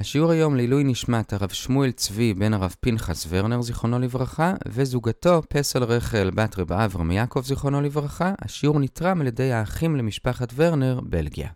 השיעור היום לעילוי נשמת הרב שמואל צבי בן הרב פנחס ורנר זיכרונו לברכה, וזוגתו פסל רחל בת רב אברהם יעקב זיכרונו לברכה. השיעור נתרם על ידי האחים למשפחת ורנר, בלגיה.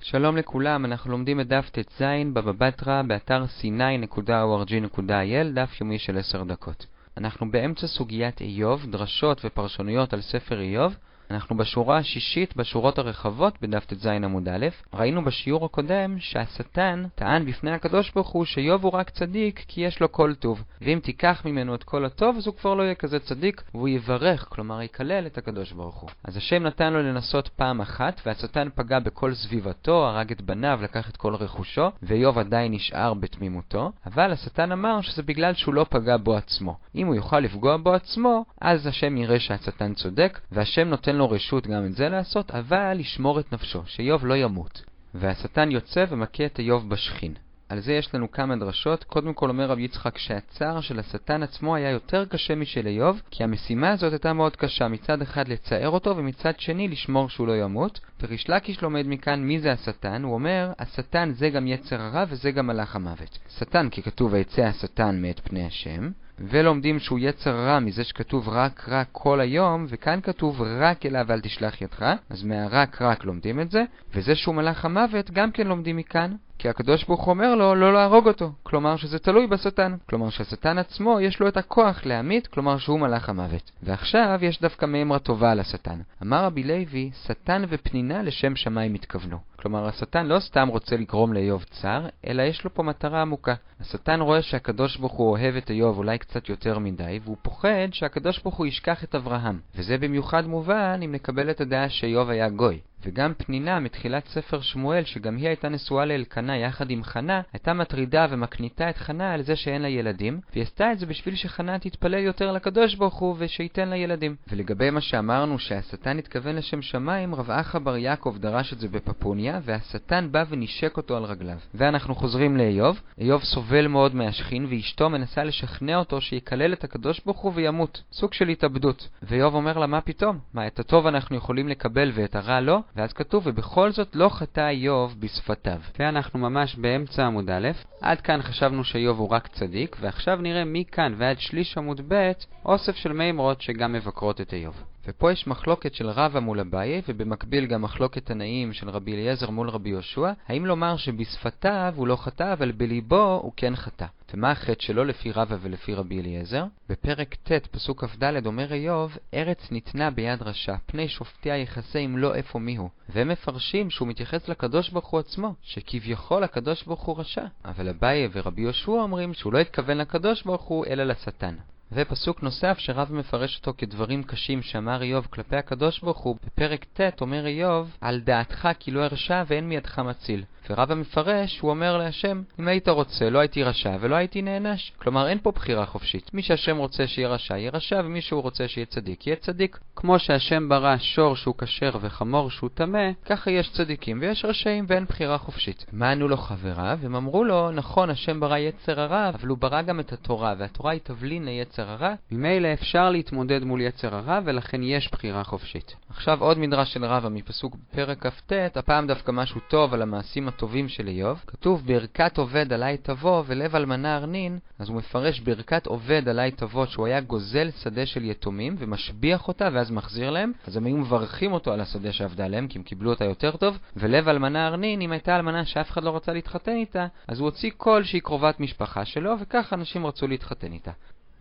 שלום לכולם, אנחנו לומדים את דף ט"ז בבא בתרא באתר c9.org.il, דף יומי של 10 דקות. אנחנו באמצע סוגיית איוב, דרשות ופרשנויות על ספר איוב, אנחנו בשורה השישית בשורות הרחבות בדף ט"ז עמוד א', ראינו בשיעור הקודם שהשטן טען בפני הקדוש ברוך הוא שאיוב הוא רק צדיק כי יש לו כל טוב, ואם תיקח ממנו את כל הטוב אז הוא כבר לא יהיה כזה צדיק והוא יברך, כלומר יקלל את הקדוש ברוך הוא. אז השם נתן לו לנסות פעם אחת והשטן פגע בכל סביבתו, הרג את בניו, לקח את כל רכושו, ואיוב עדיין נשאר בתמימותו, אבל השטן אמר שזה בגלל שהוא לא פגע בו עצמו. אם הוא יוכל לפגוע בו עצמו, אז השם יראה שהשטן צודק, והשם נותן לו רשות גם את זה לעשות, אבל לשמור את נפשו, שאיוב לא ימות. והשטן יוצא ומכה את איוב בשכין. על זה יש לנו כמה דרשות. קודם כל אומר רב יצחק שהצער של השטן עצמו היה יותר קשה משל איוב, כי המשימה הזאת הייתה מאוד קשה, מצד אחד לצער אותו, ומצד שני לשמור שהוא לא ימות. וריש לקיש לומד מכאן מי זה השטן, הוא אומר, השטן זה גם יצר הרע וזה גם מלאך המוות. שטן, כי כתוב ויצא השטן מאת פני השם, ולומדים שהוא יצר רע מזה שכתוב רק רק כל היום, וכאן כתוב רק אליו אל תשלח ידך, אז מהרק רק לומדים את זה, וזה שהוא מלאך המוות גם כן לומדים מכאן, כי הקדוש ברוך הוא אומר לו לא להרוג אותו, כלומר שזה תלוי בשטן, כלומר שהשטן עצמו יש לו את הכוח להמית, כלומר שהוא מלאך המוות. ועכשיו יש דווקא מימרה טובה על השטן. אמר רבי לוי, שטן ופנינה לשם שמיים התכוונו. כלומר, השטן לא סתם רוצה לגרום לאיוב צר, אלא יש לו פה מטרה עמוקה. השטן רואה שהקדוש ברוך הוא אוהב את איוב אולי קצת יותר מדי, והוא פוחד שהקדוש ברוך הוא ישכח את אברהם. וזה במיוחד מובן אם נקבל את הדעה שאיוב היה גוי. וגם פנינה מתחילת ספר שמואל, שגם היא הייתה נשואה לאלקנה יחד עם חנה, הייתה מטרידה ומקניטה את חנה על זה שאין לה ילדים, והיא עשתה את זה בשביל שחנה תתפלל יותר לקדוש ברוך הוא ושייתן לה ילדים. ולגבי מה שאמרנו שהשטן התכוון לשם שמיים, רב אחא בר יעקב דרש את זה בפפוניה, והשטן בא ונשק אותו על רגליו. ואנחנו חוזרים לאיוב, איוב סובל מאוד מהשכין, ואשתו מנסה לשכנע אותו שיקלל את הקדוש ברוך הוא וימות. סוג של התאבדות. ואיוב אומר לה, מה פתאום? מה, את הטוב אנחנו יכולים לקבל ואת הרע לא? ואז כתוב, ובכל זאת לא חטא איוב בשפתיו. ואנחנו ממש באמצע עמוד א', עד כאן חשבנו שאיוב הוא רק צדיק, ועכשיו נראה מכאן ועד שליש עמוד ב', אוסף של מימרות שגם מבקרות את איוב. ופה יש מחלוקת של רבא מול אביי, ובמקביל גם מחלוקת תנאים של רבי אליעזר מול רבי יהושע, האם לומר שבשפתיו הוא לא חטא, אבל בליבו הוא כן חטא. ומה החטא שלו לפי רבא ולפי רבי אליעזר? בפרק ט', פסוק כ"ד, אומר איוב, ארץ ניתנה ביד רשע, פני שופטיה יכסה אם לא איפה מיהו. והם מפרשים שהוא מתייחס לקדוש ברוך הוא עצמו, שכביכול הקדוש ברוך הוא רשע. אבל אביי ורבי יהושע אומרים שהוא לא התכוון לקדוש ברוך הוא, אלא לשטן. ופסוק נוסף שרב מפרש אותו כדברים קשים שאמר איוב כלפי הקדוש ברוך הוא, בפרק ט' אומר איוב, על דעתך כי לא הרשע ואין מידך מציל. ורב המפרש, הוא אומר להשם, אם היית רוצה, לא הייתי רשע ולא הייתי נענש. כלומר, אין פה בחירה חופשית. מי שהשם רוצה שיהיה רשע, יהיה רשע, ומי שהוא רוצה שיהיה צדיק, יהיה צדיק. כמו שהשם ברא שור שהוא כשר וחמור שהוא טמא, ככה יש צדיקים ויש רשעים ואין בחירה חופשית. מה ענו לו חבריו? הם אמרו לו, נכון, השם ברא יצר הרע, אבל הוא ברא גם את התורה, והתורה היא תבלין ליצר הרע. ממילא אפשר להתמודד מול יצר הרע, ולכן יש בחירה חופשית. עכשיו עוד מדרש של רבא מפסוק בפרק כ"ט, הפעם דווקא משהו טוב על המעשים הטובים של איוב. כתוב ברכת עובד עלי תבוא ולב אלמנה ארנין, אז הוא מפרש ברכת עובד עלי תבוא שהוא היה גוזל שדה של יתומים ומשביח אותה ואז מחזיר להם, אז הם היו מברכים אותו על השדה שעבדה עליהם כי הם קיבלו אותה יותר טוב, ולב אלמנה ארנין, אם הייתה אלמנה שאף אחד לא רצה להתחתן איתה, אז הוא הוציא קול שהיא קרובת משפחה שלו וככה אנשים רצו להתחתן איתה.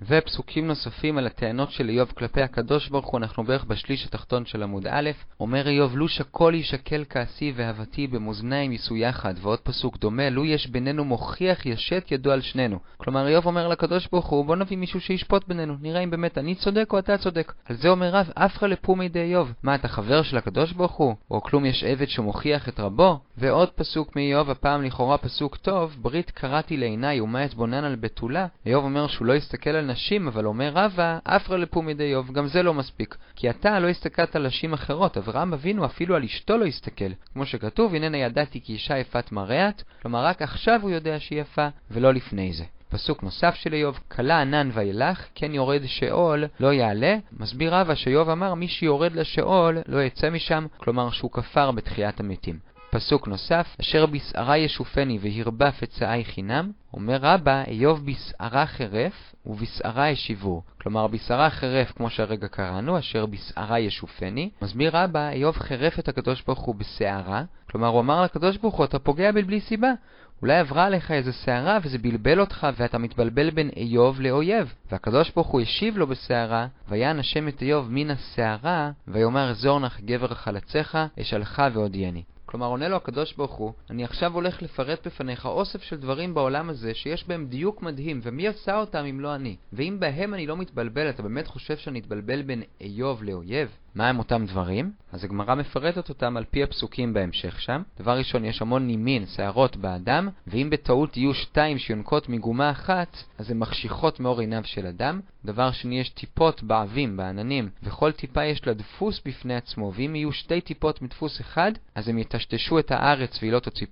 ופסוקים נוספים על הטענות של איוב כלפי הקדוש ברוך הוא, אנחנו בערך בשליש התחתון של עמוד א', אומר איוב, לו שקול ישקל כעסי ואהבתי במאזניים יישאו יחד, ועוד פסוק דומה, לו יש בינינו מוכיח ישת ידו על שנינו. כלומר איוב אומר לקדוש ברוך הוא, בוא נביא מישהו שישפוט בינינו, נראה אם באמת אני צודק או אתה צודק. על זה אומר רב, אפרא לפומי די איוב. מה, אתה חבר של הקדוש ברוך הוא? או כלום יש עבד שמוכיח את רבו? ועוד פסוק מאיוב, הפעם לכאורה פסוק טוב, ברית קראתי לעיניי ומה אתבונן על בתולה. איוב אומר שהוא לא יסתכל על נשים, אבל אומר רבא, אפרא לפומי די איוב, גם זה לא מספיק. כי אתה לא הסתכלת על נשים אחרות, אברהם אבינו אפילו על אשתו לא הסתכל. כמו שכתוב, הננה ידעתי כי אישה יפת מראת, כלומר רק עכשיו הוא יודע שהיא יפה, ולא לפני זה. פסוק נוסף של איוב, כלה ענן וילך, כן יורד שאול, לא יעלה. מסביר רבא שאיוב אמר, מי שיורד לשאול, לא יצא משם, כלומר שהוא כפר בתחיית המתים. פסוק נוסף, אשר בשערה ישופני והרבף את צאי חינם, אומר רבא, איוב בשערה חרף ובשערה ישיבו. כלומר, בשערה חרף, כמו שהרגע קראנו, אשר בשערה ישופני. מסביר רבא, איוב חרף את הקדוש ברוך הוא בשערה, כלומר, הוא אמר לקדוש ברוך הוא, אתה פוגע בלי סיבה. אולי עברה עליך איזה שערה וזה בלבל אותך ואתה מתבלבל בין איוב לאויב. והקדוש ברוך הוא השיב לו בשערה, ויען השם את איוב מן השערה, ויאמר זור נח גבר חלציך, אשאלך והודיעני. כלומר, עונה לו הקדוש ברוך הוא, אני עכשיו הולך לפרט בפניך אוסף של דברים בעולם הזה שיש בהם דיוק מדהים, ומי עשה אותם אם לא אני? ואם בהם אני לא מתבלבל, אתה באמת חושב שאני אתבלבל בין איוב לאויב? מה הם אותם דברים? אז הגמרא מפרטת אותם על פי הפסוקים בהמשך שם. דבר ראשון, יש המון נימין, שערות באדם, ואם בטעות יהיו שתיים שיונקות מגומה אחת, אז הן מחשיכות מאור עיניו של אדם. דבר שני, יש טיפות בעבים, בעננים, וכל טיפה יש לה דפוס בפני עצמו, ואם יהיו שתי טיפות מדפוס אחד, אז הם יטשטשו את הארץ והיא לא תוציא.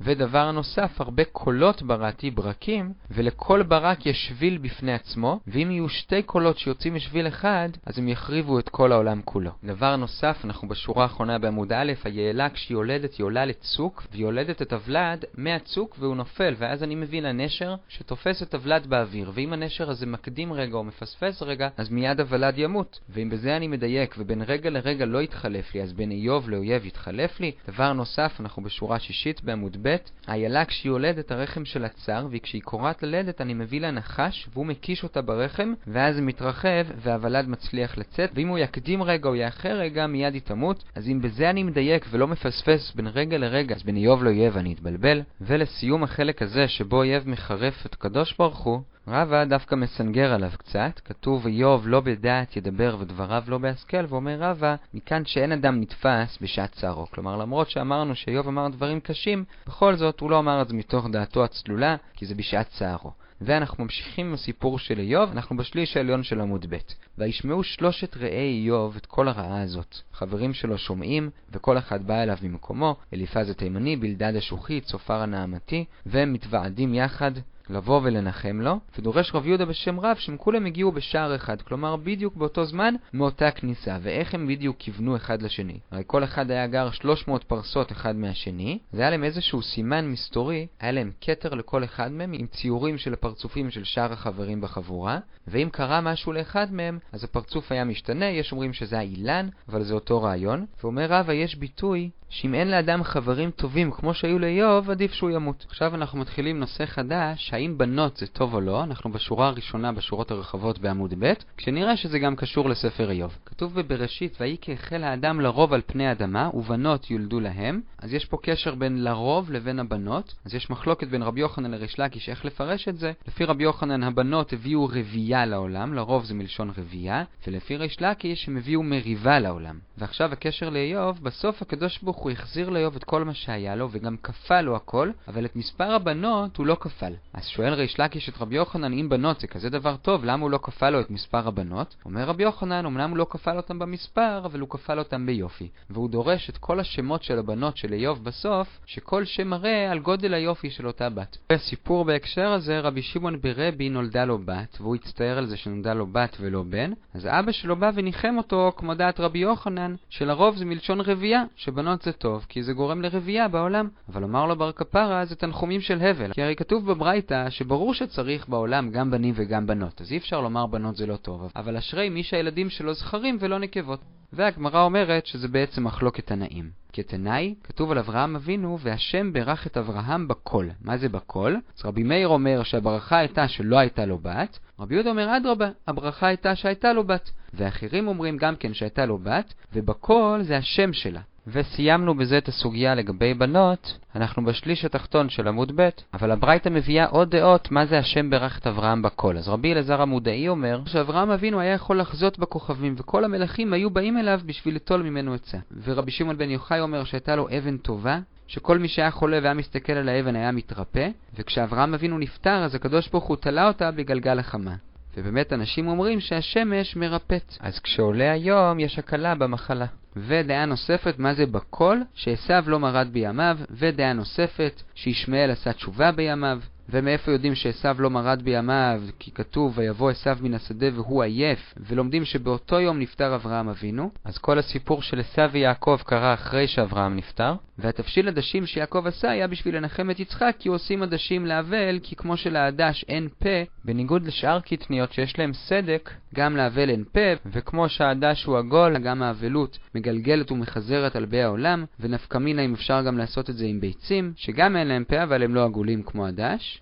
ודבר נוסף, הרבה קולות בראתי ברקים, ולכל ברק יש שביל בפני עצמו, ואם יהיו שתי קולות שיוצאים משביל אחד, אז הם יחריבו את כל העולם כולו. דבר נוסף, אנחנו בשורה האחרונה בעמוד א', היעלה כשהיא יולדת היא עולה לצוק, והיא יולדת את הוולד מהצוק והוא נופל, ואז אני מביא לנשר שתופס את הוולד באוויר, ואם הנשר הזה מקדים רגע או מפספס רגע, אז מיד הוולד ימות. ואם בזה אני מדייק, ובין רגע לרגע לא יתחלף לי, אז בין איוב לאויב יתחלף לי. דבר נוסף, אנחנו בשורה שישית בעמוד ב', האיילה כשהיא יולדת הרחם של הצר, וכשהיא קוראת ללדת אני מביא לה נחש, והוא מקיש אותה ברחם, ואז מתרחב, והוולד מצליח לצאת, ואם הוא יקדים רגע או יאחר רגע, מיד היא תמות. אז אם בזה אני מדייק ולא מפספס בין רגע לרגע, אז בין איוב לאויב אני אתבלבל. ולסיום החלק הזה, שבו אויב מחרף את קדוש ברוך הוא, רבא דווקא מסנגר עליו קצת, כתוב איוב לא בדעת ידבר ודבריו לא בהשכל, ואומר רבא, מכאן שאין אדם נתפס בשעת צערו. כלומר, למרות שאמרנו שאיוב אמר דברים קשים, בכל זאת הוא לא אמר את זה מתוך דעתו הצלולה, כי זה בשעת צערו. ואנחנו ממשיכים עם הסיפור של איוב, אנחנו בשליש העליון של עמוד ב'. וישמעו שלושת רעי איוב את כל הרעה הזאת. חברים שלו שומעים, וכל אחד בא אליו ממקומו, אליפז התימני, בלדד השוחית, צופר הנעמתי, והם מתוועדים יחד לבוא ולנחם לו, ודורש רב יהודה בשם רב שהם כולם הגיעו בשער אחד, כלומר בדיוק באותו זמן מאותה כניסה, ואיך הם בדיוק כיוונו אחד לשני. הרי כל אחד היה גר 300 פרסות אחד מהשני, זה היה להם איזשהו סימן מסתורי, היה להם כתר לכל אחד מהם עם ציורים של הפרצופים של שאר החברים בחבורה, ואם קרה משהו לאחד מהם, אז הפרצוף היה משתנה, יש אומרים שזה האילן, אבל זה אותו רעיון, ואומר רבא יש ביטוי שאם אין לאדם חברים טובים כמו שהיו לאיוב, עדיף שהוא ימות. עכשיו אנחנו מתחילים נושא חדש, האם בנות זה טוב או לא, אנחנו בשורה הראשונה בשורות הרחבות בעמוד ב', כשנראה שזה גם קשור לספר איוב. כתוב בבראשית, ויהי כהחל האדם לרוב על פני האדמה, ובנות יולדו להם, אז יש פה קשר בין לרוב לבין הבנות, אז יש מחלוקת בין רבי יוחנן לריש לקיש איך לפרש את זה. לפי רבי יוחנן הבנות הביאו רבייה לעולם, לרוב זה מלשון רבייה, ולפי ריש לקיש הם הביאו מריבה לעולם. ועכשיו הקשר לאיוב, בסוף הקדוש ברוך הוא החזיר לאיוב את כל מה שהיה לו, וגם כפה לו הכל, אבל את מספר הבנות הוא לא כפל. אז שואל ריש לקיש את רבי יוחנן, אם בנות זה כזה דבר טוב, למה הוא לא כפל לו את מספר הבנות? אומר רבי יוחנן, אמנם הוא לא כפל אותם במספר, אבל הוא כפל אותם ביופי. והוא דורש את כל השמות של הבנות של איוב בסוף, שכל שם מראה על גודל היופי של אותה בת. הסיפור בהקשר הזה, רבי שמעון ברבי נולדה לו בת, והוא הצטער על זה שנולדה לו בת ולא בן, אז אבא שלו בא וניחם אותו, כמו דעת רבי יוחנן, שלרוב זה מלשון רבייה, שבנות זה טוב, כי זה גורם לרבייה בעולם. אבל אמר לו בר כפרה, זה תנחומים של הבל, כי הרי כתוב בברייתא שברור שצריך בעולם גם בנים וגם בנות, אז אי אפשר לומר בנות זה לא טוב, אבל אשרי מי שהילדים שלו זכרים ולא נקבות. והגמרא אומרת שזה בעצם מחלוקת תנאים. כתנאי, כתוב על אברהם אבינו, והשם ברך את אברהם בכל. מה זה בכל? אז רבי מאיר אומר שהברכה הייתה שלא הייתה לו בת, רבי יהודה אומר אדרבה, הברכה הייתה שהייתה לו בת. ואחרים אומרים גם כן שהייתה לו בת, ובכל זה השם שלה. וסיימנו בזה את הסוגיה לגבי בנות, אנחנו בשליש התחתון של עמוד ב', אבל הברייתא מביאה עוד דעות מה זה השם ברך את אברהם בכל. אז רבי אלעזר המודעי אומר שאברהם אבינו היה יכול לחזות בכוכבים, וכל המלכים היו באים אליו בשביל ליטול ממנו עצה. ורבי שמעון בן יוחאי אומר שהייתה לו אבן טובה, שכל מי שהיה חולה והיה מסתכל על האבן היה מתרפא, וכשאברהם אבינו נפטר אז הקדוש ברוך הוא תלה אותה בגלגל החמה. ובאמת אנשים אומרים שהשמש מרפאת. אז כשעולה היום יש הקלה במחלה. ודעה נוספת, מה זה בכל? שעשו לא מרד בימיו, ודעה נוספת, שישמעאל עשה תשובה בימיו, ומאיפה יודעים שעשו לא מרד בימיו, כי כתוב ויבוא עשו מן השדה והוא עייף, ולומדים שבאותו יום נפטר אברהם אבינו. אז כל הסיפור של עשו ויעקב קרה אחרי שאברהם נפטר. והתבשיל עדשים שיעקב עשה היה בשביל לנחם את יצחק, כי עושים עדשים לאבל, כי כמו שלעדש אין פה, בניגוד לשאר קטניות שיש להם סדק, גם לאבל אין פה, וכמו שהעדש הוא עגול, גם האבלות מגלגלת ומחזרת על באי העולם, ונפקא מינה אם אפשר גם לעשות את זה עם ביצים, שגם אין להם פה אבל הם לא עגולים כמו הדש.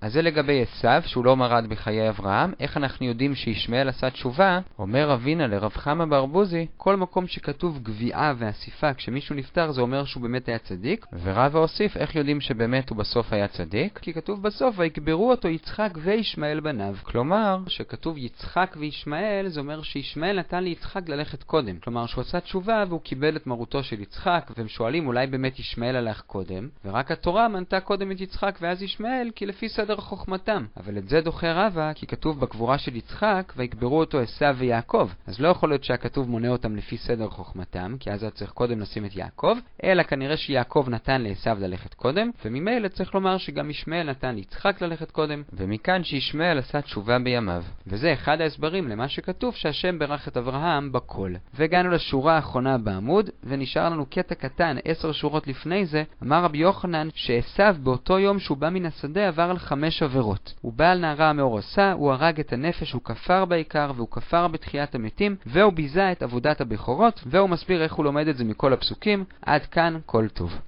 אז זה לגבי עשיו, שהוא לא מרד בחיי אברהם. איך אנחנו יודעים שישמעאל עשה תשובה? אומר אבינה לרב חמא ברבוזי, כל מקום שכתוב גביעה ואסיפה כשמישהו נפטר, זה אומר שהוא באמת היה צדיק. ורבא הוסיף, איך יודעים שבאמת הוא בסוף היה צדיק? כי כתוב בסוף, ויקברו אותו יצחק וישמעאל בניו. כלומר, שכתוב יצחק וישמעאל, זה אומר שישמעאל נתן ליצחק ללכת קודם. כלומר, שהוא עשה תשובה והוא קיבל את מרותו של יצחק, והם שואלים אולי באמת ישמעאל הלך קודם, ורק התורה מנתה קודם את יצחק ואז ישמעאל, כי לפי סדר חוכמתם. אבל את זה דוחה רבא, כי כתוב בגבורה של יצחק, ויקברו אותו עשיו ויעקב. אז לא יכול להיות שהכתוב מונה אותם לפי סדר חוכמתם, כי אז היה צריך קודם לשים את יעקב, אלא כנראה שיעקב נתן לעשיו ללכת קודם, וממילא צריך לומר שגם ישמעאל נתן ליצחק ללכת קודם. ומכאן שישמעאל עשה תשובה בימיו. וזה אחד ההסברים למה שכתוב שהשם ברך את אברהם בכל. והגענו לשורה האחרונה בעמוד, ונשאר לנו קטע קטן, עשר שורות לפני זה, אמר רבי יוחנן שעשיו באותו יום שהוא בא מן השדה עבר על חמש עבירות. הוא בא על נערה המאורסה, הוא הרג את הנפש, הוא כפר בעיקר, והוא כפר בתחיית המתים, והוא ביזה את עבודת הבכורות, והוא מסביר איך הוא לומד את זה מכל הפסוקים. עד כאן כל טוב.